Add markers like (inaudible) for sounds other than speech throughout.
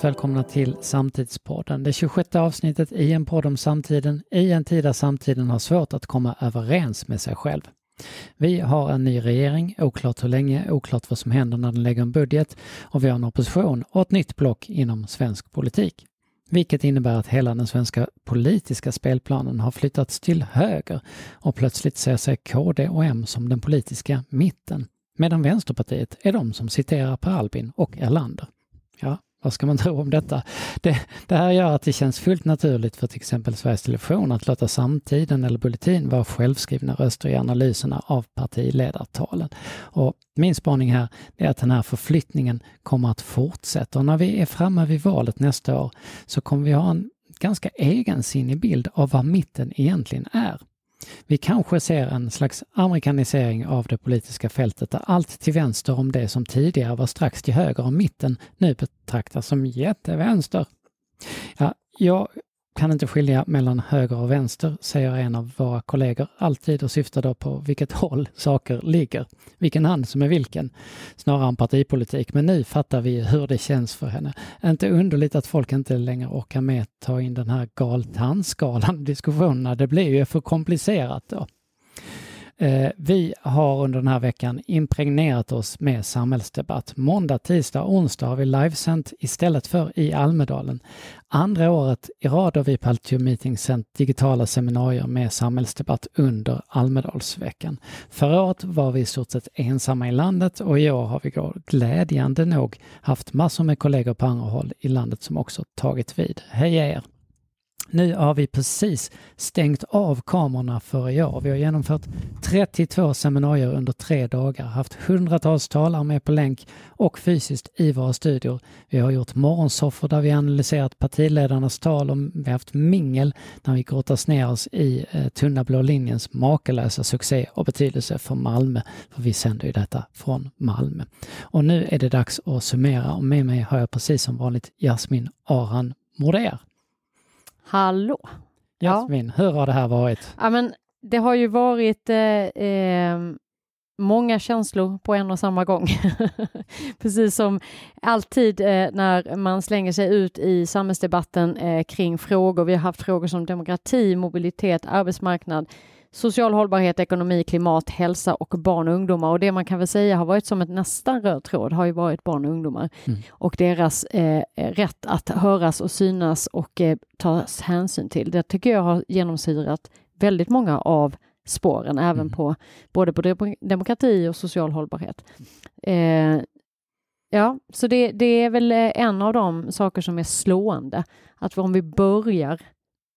varmt välkomna till Samtidspodden. Det 26 avsnittet i en podd om samtiden i en tid där samtiden har svårt att komma överens med sig själv. Vi har en ny regering, oklart hur länge, oklart vad som händer när den lägger en budget och vi har en opposition och ett nytt block inom svensk politik. Vilket innebär att hela den svenska politiska spelplanen har flyttats till höger och plötsligt ser sig KD och M som den politiska mitten. Medan Vänsterpartiet är de som citerar Per Albin och Erlander. Ja, vad ska man tro om detta? Det, det, här gör att det känns fullt naturligt för till exempel Sveriges Television att låta Samtiden eller Bulletin vara självskrivna röster i analyserna av partiledartalen. Och min spaning här är att den här förflyttningen kommer att fortsätta och när vi är framme vid valet nästa år så kommer vi ha en ganska egensinnig bild av vad mitten egentligen är. Vi kanske ser en slags amerikanisering av det politiska fältet där allt till vänster om det som tidigare var strax till höger om mitten nu betraktas som jättevänster. Ja, jag kan inte skilja mellan höger och vänster, säger en av våra kollegor alltid och syftar då på vilket håll saker ligger, vilken hand som är vilken, snarare än partipolitik. Men nu fattar vi hur det känns för henne. Inte underligt att folk inte längre orkar med att ta in den här gal diskussionerna. Det blir ju för komplicerat då. Eh, vi har under den här veckan impregnerat oss med samhällsdebatt. Måndag, tisdag och onsdag har vi livesänt istället för i Almedalen. Andra året i rad har vi på Altium Meeting sänt digitala seminarier med samhällsdebatt under Almedalsveckan. Förra året var vi i stort sett ensamma i landet och i år har vi glädjande nog haft massor med kollegor på andra håll i landet som också tagit vid. Hej er! Nu har vi precis stängt av kamerorna för i år. Vi har genomfört 32 seminarier under tre dagar, haft hundratals talare med på länk och fysiskt i våra studior. Vi har gjort morgonsoffor där vi analyserat partiledarnas tal och vi har haft mingel när vi grottas ner oss i eh, Tunna blå linjens makalösa succé och betydelse för Malmö. För vi sänder ju detta från Malmö. Och nu är det dags att summera och med mig har jag precis som vanligt Jasmin Aran Morer. Hallå! Jasmin, ja. hur har det här varit? Ja, men det har ju varit eh, eh, många känslor på en och samma gång. (laughs) Precis som alltid eh, när man slänger sig ut i samhällsdebatten eh, kring frågor. Vi har haft frågor som demokrati, mobilitet, arbetsmarknad, social hållbarhet, ekonomi, klimat, hälsa och barn och ungdomar. Och det man kan väl säga har varit som ett nästan röd tråd har ju varit barn och ungdomar mm. och deras eh, rätt att höras och synas och eh, tas hänsyn till. Det tycker jag har genomsyrat väldigt många av spåren, även mm. på både på demokrati och social hållbarhet. Eh, ja, så det, det är väl eh, en av de saker som är slående, att om vi börjar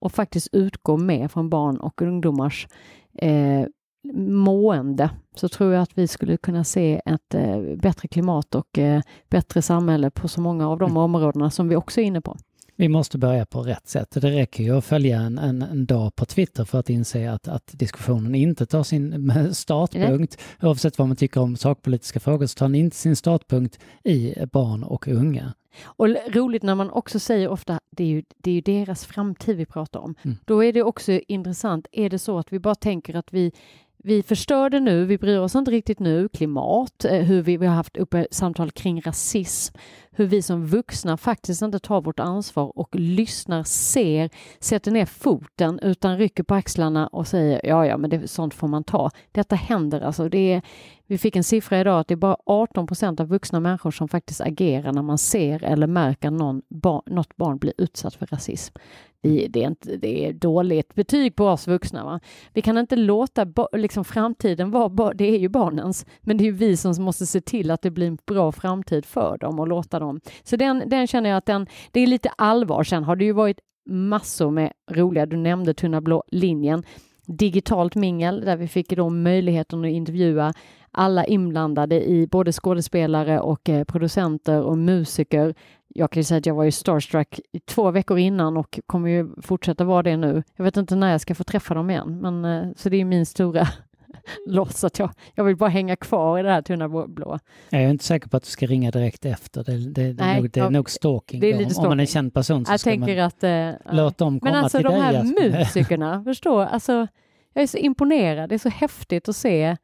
och faktiskt utgå med från barn och ungdomars eh, mående så tror jag att vi skulle kunna se ett eh, bättre klimat och eh, bättre samhälle på så många av de mm. områdena som vi också är inne på. Vi måste börja på rätt sätt. Det räcker ju att följa en, en, en dag på Twitter för att inse att, att diskussionen inte tar sin (laughs) startpunkt, Nej. oavsett vad man tycker om sakpolitiska frågor, så tar den inte sin startpunkt i barn och unga. Och roligt när man också säger ofta, det är ju, det är ju deras framtid vi pratar om. Mm. Då är det också intressant, är det så att vi bara tänker att vi vi förstör det nu, vi bryr oss inte riktigt nu, klimat, eh, hur vi, vi har haft uppe samtal kring rasism, hur vi som vuxna faktiskt inte tar vårt ansvar och lyssnar, ser, sätter ner foten utan rycker på axlarna och säger ja, ja, men det, sånt får man ta. Detta händer alltså. Det är, vi fick en siffra idag att det är bara 18 procent av vuxna människor som faktiskt agerar när man ser eller märker någon bar, något barn bli utsatt för rasism. Vi, det, är inte, det är dåligt betyg på oss vuxna. Va? Vi kan inte låta liksom framtiden vara, det är ju barnens, men det är ju vi som måste se till att det blir en bra framtid för dem och låta dem. Så den, den känner jag att den, det är lite allvar. Sen har det ju varit massor med roliga, du nämnde Tunna blå linjen, digitalt mingel där vi fick då möjligheten att intervjua alla inblandade i både skådespelare och eh, producenter och musiker. Jag kan ju säga att jag var ju starstruck två veckor innan och kommer ju fortsätta vara det nu. Jag vet inte när jag ska få träffa dem igen, men eh, så det är min stora (laughs) loss att jag, jag vill bara hänga kvar i det här tunna blå. Jag är inte säker på att du ska ringa direkt efter. Det, det, Nej, är, nog, det är nog stalking. Det är lite stalking. Om man är känd person så jag ska tänker man att, äh, låta dem komma Men alltså till de dig. här musikerna, (laughs) förstå, alltså jag är så imponerad. Det är så häftigt att se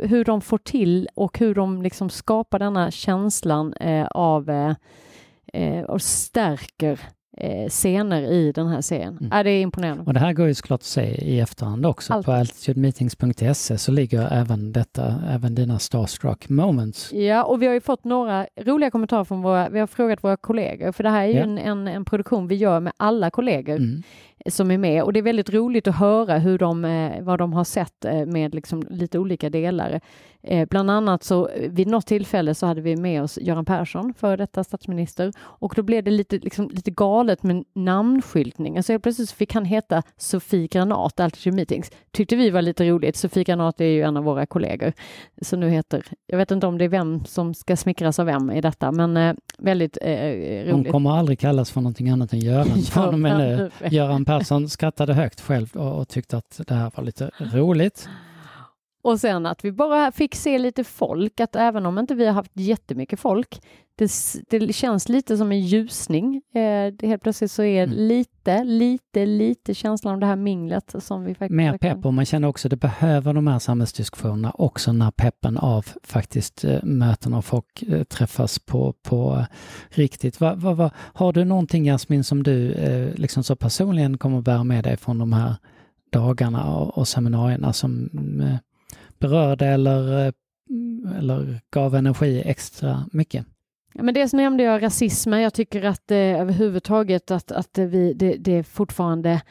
hur de får till och hur de liksom skapar denna känslan eh, av eh, eh, och stärker eh, scener i den här serien. Mm. Ja, det är imponerande. Och det här går ju såklart att se i efterhand också. Allt. På altitudemeetings.se så ligger även detta, även dina starstruck moments. Ja, och vi har ju fått några roliga kommentarer från våra, vi har frågat våra kollegor, för det här är ju Ja. en, en, en produktion vi gör med alla kollegor Mm. Som är med och det är väldigt roligt att höra hur de, eh, vad de har sett eh, med liksom lite olika delar. Eh, bland annat så vid något tillfälle så hade vi med oss Göran Persson, före detta statsminister, och då blev det lite, liksom, lite galet med namnskyltning. Alltså helt plötsligt fick han heta Sofie Granat, Altitude Meetings. Tyckte vi var lite roligt. Sofie Granat är ju en av våra kollegor. Så nu heter, jag vet inte om det är vem som ska smickras av vem i detta, men väldigt eh, Hon roligt. kommer aldrig kallas för någonting annat än Göran från och med nu. Göran Persson skrattade högt själv och, och tyckte att det här var lite roligt. Och sen att vi bara fick se lite folk, att även om inte vi har haft jättemycket folk, det, det känns lite som en ljusning. Eh, det helt plötsligt så är Mm. lite, lite, lite känslan av det här minglet som vi faktiskt... Mer pepp och man känner också att det behöver de här samhällsdiskussionerna också när peppen av faktiskt eh, möten och folk eh, träffas på, på eh, riktigt. Va, va, va, har du någonting Jasmin som du eh, liksom så personligen kommer bära med dig från de här dagarna och, och seminarierna som eh, berörde eller, eh, eller gav energi extra mycket? Ja, men dels nämnde jag rasismen. Jag tycker att eh, överhuvudtaget att, att vi, det, det fortfarande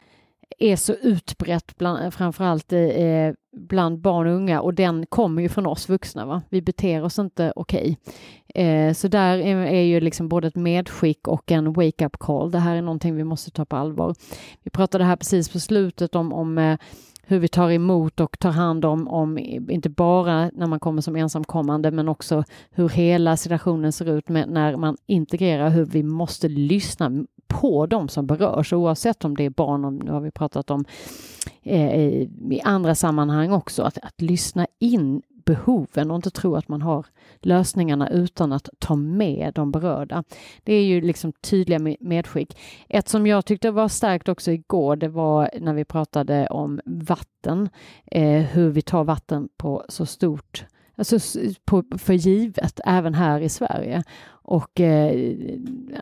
är så utbrett, bland, framförallt eh, bland barn och unga och den kommer ju från oss vuxna. Va? Vi beter oss inte okej. Eh, så där är, är ju liksom både ett medskick och en wake-up call. Det här är någonting vi måste ta på allvar. Vi pratade här precis på slutet om, om eh, hur vi tar emot och tar hand om, om, inte bara när man kommer som ensamkommande, men också hur hela situationen ser ut med, när man integrerar, hur vi måste lyssna på de som berörs, oavsett om det är barn, och nu har vi pratat om eh, i andra sammanhang också, att, att lyssna in behoven och inte tro att man har lösningarna utan att ta med de berörda. Det är ju liksom tydliga medskick. Ett som jag tyckte var starkt också igår, det var när vi pratade om vatten, eh, hur vi tar vatten på så stort Alltså på, för givet även här i Sverige. Och eh,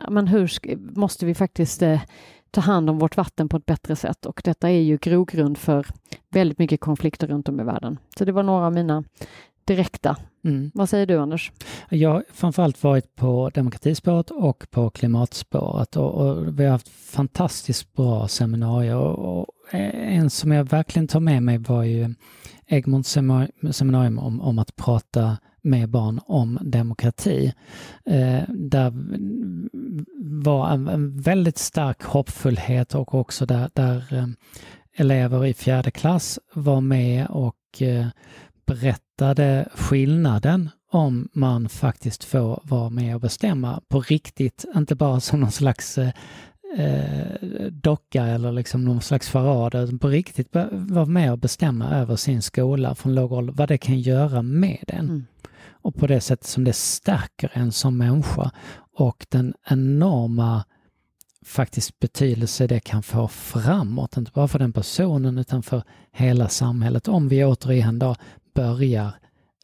men hur måste vi faktiskt eh, ta hand om vårt vatten på ett bättre sätt? Och detta är ju grogrund för väldigt mycket konflikter runt om i världen. Så det var några av mina direkta. Mm. Vad säger du Anders? Jag har framförallt varit på demokratispåret och på klimatspåret och, och vi har haft fantastiskt bra seminarier och, en som jag verkligen tar med mig var ju Egmonts semina- seminarium om, om att prata med barn om demokrati. Eh, där var en, en väldigt stark hoppfullhet och också där, där eh, elever i fjärde klass var med och eh, berättade skillnaden om man faktiskt får vara med och bestämma på riktigt, inte bara som någon slags eh, eh docka eller liksom någon slags farad, utan på riktigt vara med och bestämma över sin skola från låg ålder, vad det kan göra med den. Mm. Och på det sättet som det stärker en som människa och den enorma faktiskt betydelse det kan få framåt, inte bara för den personen utan för hela samhället om vi återigen då börjar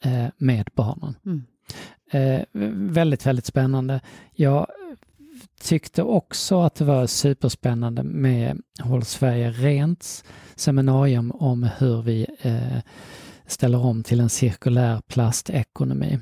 eh, med barnen. Mm. Eh, väldigt, väldigt spännande. Jag tyckte också att det var superspännande med Håll Sverige Rents seminarium om hur vi eh, ställer om till en cirkulär plastekonomi.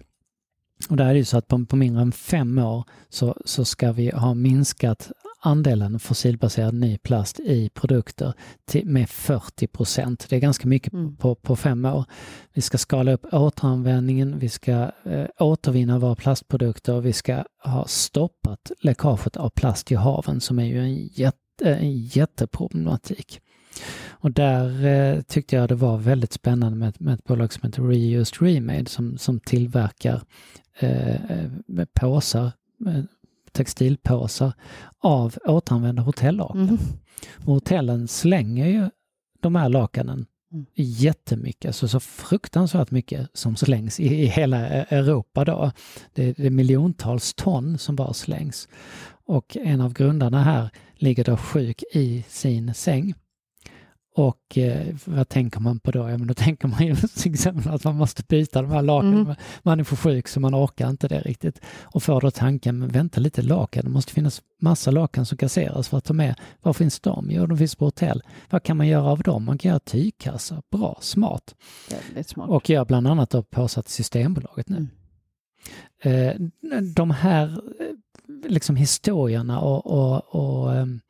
Och där är det ju så att på, på mindre än fem år så, så ska vi ha minskat andelen fossilbaserad ny plast i produkter till, med 40 procent. Det är ganska mycket Mm. på, på fem år. Vi ska skala upp återanvändningen, vi ska eh, återvinna våra plastprodukter och vi ska ha stoppat läckaget av plast i haven som är ju en, jätte, en jätteproblematik. Och där eh, tyckte jag det var väldigt spännande med, med ett bolag som heter Reused Remade som, som tillverkar eh, eh, påsar, eh, textilpåsar av återanvända hotellakan. Mm. Och hotellen slänger ju de här lakanen Mm. jättemycket, så, så fruktansvärt mycket som slängs i, i hela E- Europa då. Det, det är miljontals ton som bara slängs. Och en av grundarna här ligger då sjuk i sin säng. Och eh, vad tänker man på då? Ja, men då tänker man ju (laughs) till exempel att man måste byta de här lakanen. Mm. Man är för sjuk så man orkar inte det riktigt. Och får då tanken, men vänta lite lakan, det måste finnas massa lakan som kasseras för att ta med. Var finns de? Jo, de finns på hotell. Vad kan man göra av dem? Man kan göra tygkassar. Bra, smart. smart. Och jag bland annat då påsatt Systembolaget nu. Mm. Eh, de här eh, liksom historierna och, och, och ehm,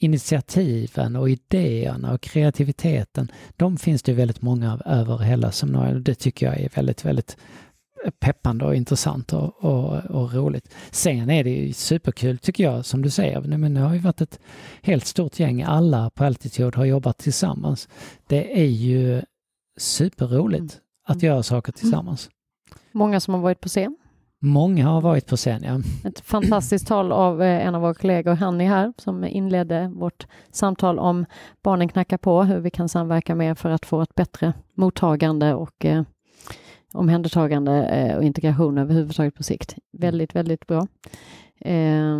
initiativen och idéerna och kreativiteten, de finns det väldigt många av över hela seminariet. Det tycker jag är väldigt, väldigt peppande och intressant och, och, och, roligt. Sen är det ju superkul tycker jag, som du säger. Men det har ju varit ett helt stort gäng. Alla på Altitude har jobbat tillsammans. Det är ju superroligt mm. att göra saker tillsammans. Många som har varit på scen. Många har varit på scen, ja. Ett fantastiskt tal av eh, en av våra kollegor, Hanni här, som inledde vårt samtal om Barnen knackar på, hur vi kan samverka mer för att få ett bättre mottagande och eh, omhändertagande eh, och integration överhuvudtaget på sikt. Väldigt, väldigt bra. Eh,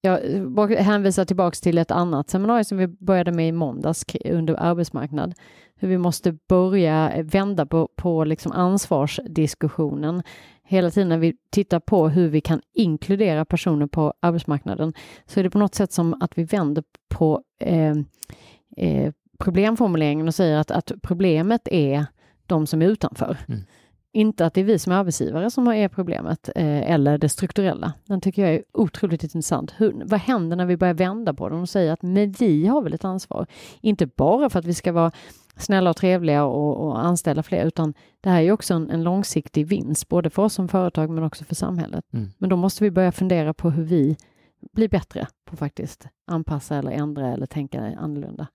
jag hänvisar tillbaks till ett annat seminarium som vi började med i måndags under arbetsmarknad. Hur vi måste börja vända på, på liksom ansvarsdiskussionen hela tiden när vi tittar på hur vi kan inkludera personer på arbetsmarknaden så är det på något sätt som att vi vänder på eh, eh, problemformuleringen och säger att, att problemet är de som är utanför. Mm. Inte att det är vi som är arbetsgivare som är problemet eh, eller det strukturella. Den tycker jag är otroligt intressant. Hur, vad händer när vi börjar vända på den och säga att men vi har väl ett ansvar? Inte bara för att vi ska vara snälla och trevliga och, och anställa fler, utan det här är också en, en, långsiktig vinst, både för oss som företag men också för samhället. Mm. Men då måste vi börja fundera på hur vi blir bättre på faktiskt anpassa eller ändra eller tänka annorlunda.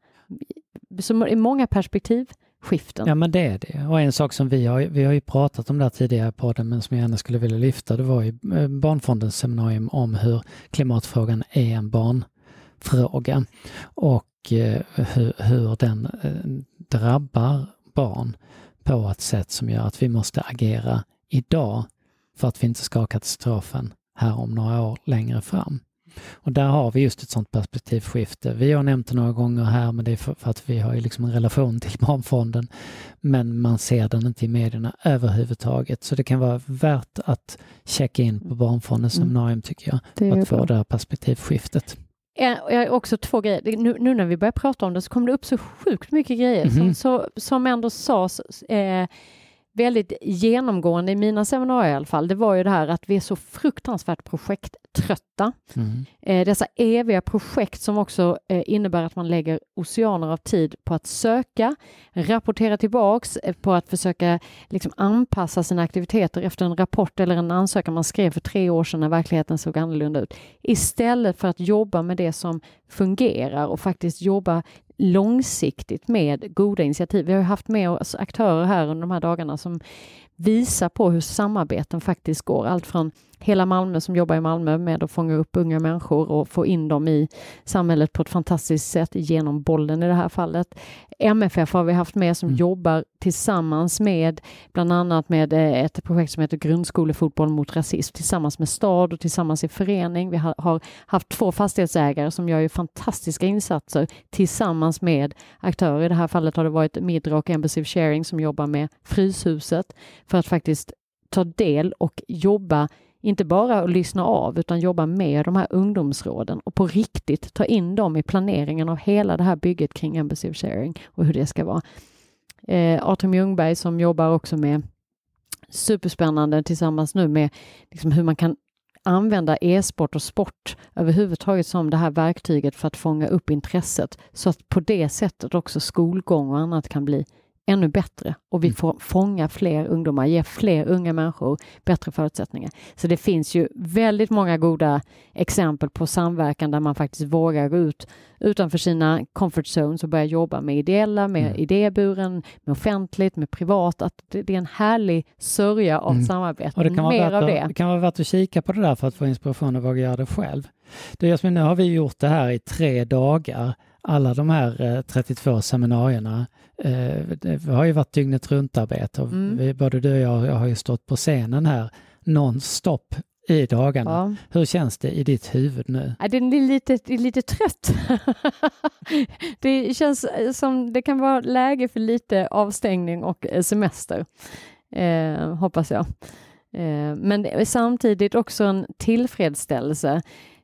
Så i många perspektiv skiften. Ja men det är det. Och en sak som vi har, vi har ju pratat om där tidigare på podden men som jag gärna skulle vilja lyfta det var ju eh, Barnfondens seminarium om hur klimatfrågan är en barnfråga och eh, hur, hur den eh, drabbar barn på ett sätt som gör att vi måste agera idag för att vi inte ska ha katastrofen här om några år längre fram. Och där har vi just ett sådant perspektivskifte. Vi har nämnt det några gånger här, men det är för, för att vi har ju liksom en relation till (laughs) Barnfonden. Men man ser den inte i medierna överhuvudtaget. Så det kan vara värt att checka in på Barnfondens mm. seminarium tycker jag. För att få det här perspektivskiftet. Jag har också två grejer. Nu, nu, när vi börjar prata om det så kom det upp så sjukt mycket grejer mm -hmm. som, mhm. så, som ändå sades eh, väldigt genomgående i mina seminarier i alla fall, det var ju det här att vi är så fruktansvärt projekttrötta. Mm. Eh, dessa eviga projekt som också eh, innebär att man lägger oceaner av tid på att söka, rapportera tillbaks, eh, på att försöka liksom anpassa sina aktiviteter efter en rapport eller en ansökan man skrev för tre år sedan när verkligheten såg annorlunda ut. Istället för att jobba med det som fungerar och faktiskt jobba långsiktigt med goda initiativ. Vi har haft med oss aktörer här under de här dagarna som visar på hur samarbeten faktiskt går. Allt från hela Malmö som jobbar i Malmö med att fånga upp unga människor och få in dem i samhället på ett fantastiskt sätt genom bollen i det här fallet. MFF har vi haft med som mm. jobbar tillsammans med bland annat med eh, ett projekt som heter Grundskolefotboll mot rasism tillsammans med stad och tillsammans i förening. Vi har haft två fastighetsägare som gör fantastiska insatser tillsammans med aktörer. I det här fallet har det varit Midra och Embassy Sharing som jobbar med Fryshuset för att faktiskt ta del och jobba inte bara att lyssna av utan jobba med de här ungdomsråden och på riktigt ta in dem i planeringen av hela det här bygget kring Embassy of Sharing och hur det ska vara. Eh, Artem Ljungberg som jobbar också med superspännande tillsammans nu med liksom hur man kan använda e-sport och sport överhuvudtaget som det här verktyget för att fånga upp intresset så att på det sättet också skolgång och annat kan bli ännu bättre och vi mm. får fånga fler ungdomar, ge fler unga människor bättre förutsättningar. Så det finns ju väldigt många goda exempel på samverkan där man faktiskt vågar gå ut utanför sina comfort zones och börja jobba med ideella, med mm. idéburen, med offentligt, med privat. Att det, är en härlig sörja av mm. samarbete. Och det kan, Mer av det. det kan vara värt att kika på det där för att få inspiration och våga göra det själv. Du Jasmin, nu har vi gjort det här i tre dagar alla de här 32 eh, seminarierna. Eh, det har ju varit dygnet runt arbete. Mm. både du och jag, jag har ju stått på scenen här nonstop i dagarna. Ja. Hur känns det i ditt huvud nu? Ja, det är lite, det är lite trött. (laughs) det känns som det kan vara läge för lite avstängning och semester, eh, hoppas jag. Eh, men samtidigt också en tillfredsställelse.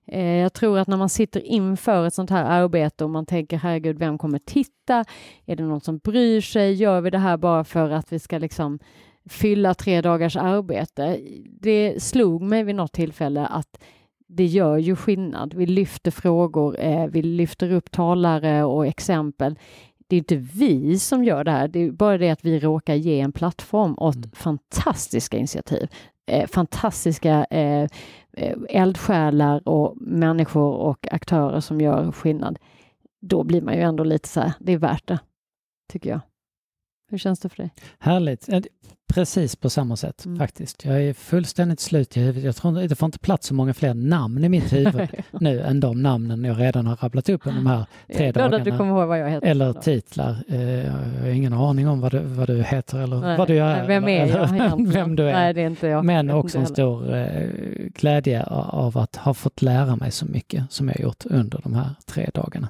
Eh, jag tror att när man sitter inför ett sånt här arbete och man tänker herregud, vem kommer titta? Är det någon som bryr sig? Gör vi det här bara för att vi ska liksom fylla tre dagars arbete? Det slog mig vid något tillfälle att det gör ju skillnad. Vi lyfter frågor, eh, vi lyfter upp talare och exempel. Det är inte vi som gör det här, det är bara det att vi råkar ge en plattform åt mm. fantastiska initiativ. Eh, fantastiska eh, eh, eldsjälar och människor och aktörer som gör skillnad. Då blir man ju ändå lite så här, det är värt det, tycker jag. Hur känns det för dig? Härligt. Precis på samma sätt mm. faktiskt. Jag är fullständigt slut i huvudet. Jag tror det får inte plats så många fler namn i mitt huvud (laughs) nu än de namnen jag redan har rabblat upp under de här tre jag dagarna. du kommer ihåg vad jag heter. Eller titlar. Eh, jag har ingen aning om vad du, vad du heter eller nej, vad du är. Vem är jag? (laughs) vem du är. Nej, det är inte jag. Men också en stor eh, glädje av att ha fått lära mig så mycket som jag gjort under de här tre dagarna.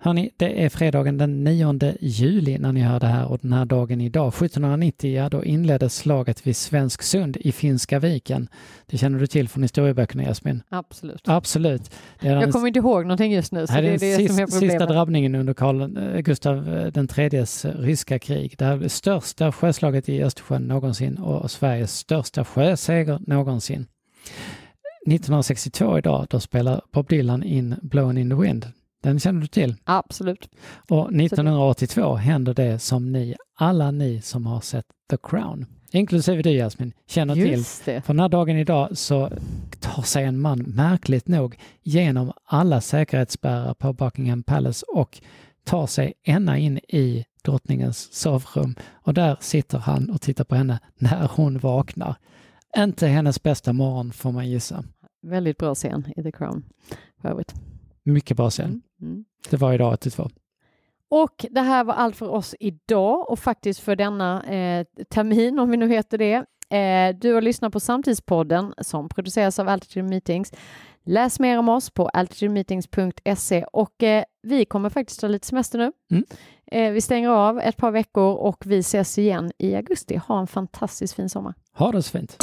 Hörni, det är fredagen den 9 juli när ni hör det här och den här dagen idag, 1790, ja då inleddes slaget vid Svensk Sund i Finska viken. Det känner du till från historieböckerna Jasmin? Absolut. Absolut. Jag kommer inte ihåg någonting just nu. Så det är det sista, som är problemet. Sista drabbningen under Karl eh, Gustav eh, den tredjes ryska krig. Det här största sjöslaget i Östersjön någonsin och Sveriges största sjöseger någonsin. 1962 idag, då spelar Bob Dylan in Blowing in the Wind. Den känner du till? Absolut. Och 1982 händer det som ni, alla ni som har sett The Crown, inklusive du Jasmin, känner Just till. Det. För den här dagen idag så tar sig en man märkligt nog genom alla säkerhetsspärrar på Buckingham Palace och tar sig ända in i drottningens sovrum och där sitter han och tittar på henne när hon vaknar. Inte hennes bästa morgon får man gissa. Väldigt bra scen i The Crown för övrigt. Mycket bra scen. Mm. Mm. Det var idag 82. Och det här var allt för oss idag och faktiskt för denna eh, termin, om vi nu heter det. Eh, du har lyssnat på Samtidspodden som produceras av Altitude Meetings. Läs mer om oss på altitudemeetings.se och eh, vi kommer faktiskt ta lite semester nu. Mm. Eh, vi stänger av ett par veckor och vi ses igen i augusti. Ha en fantastiskt fin sommar. Ha det så fint.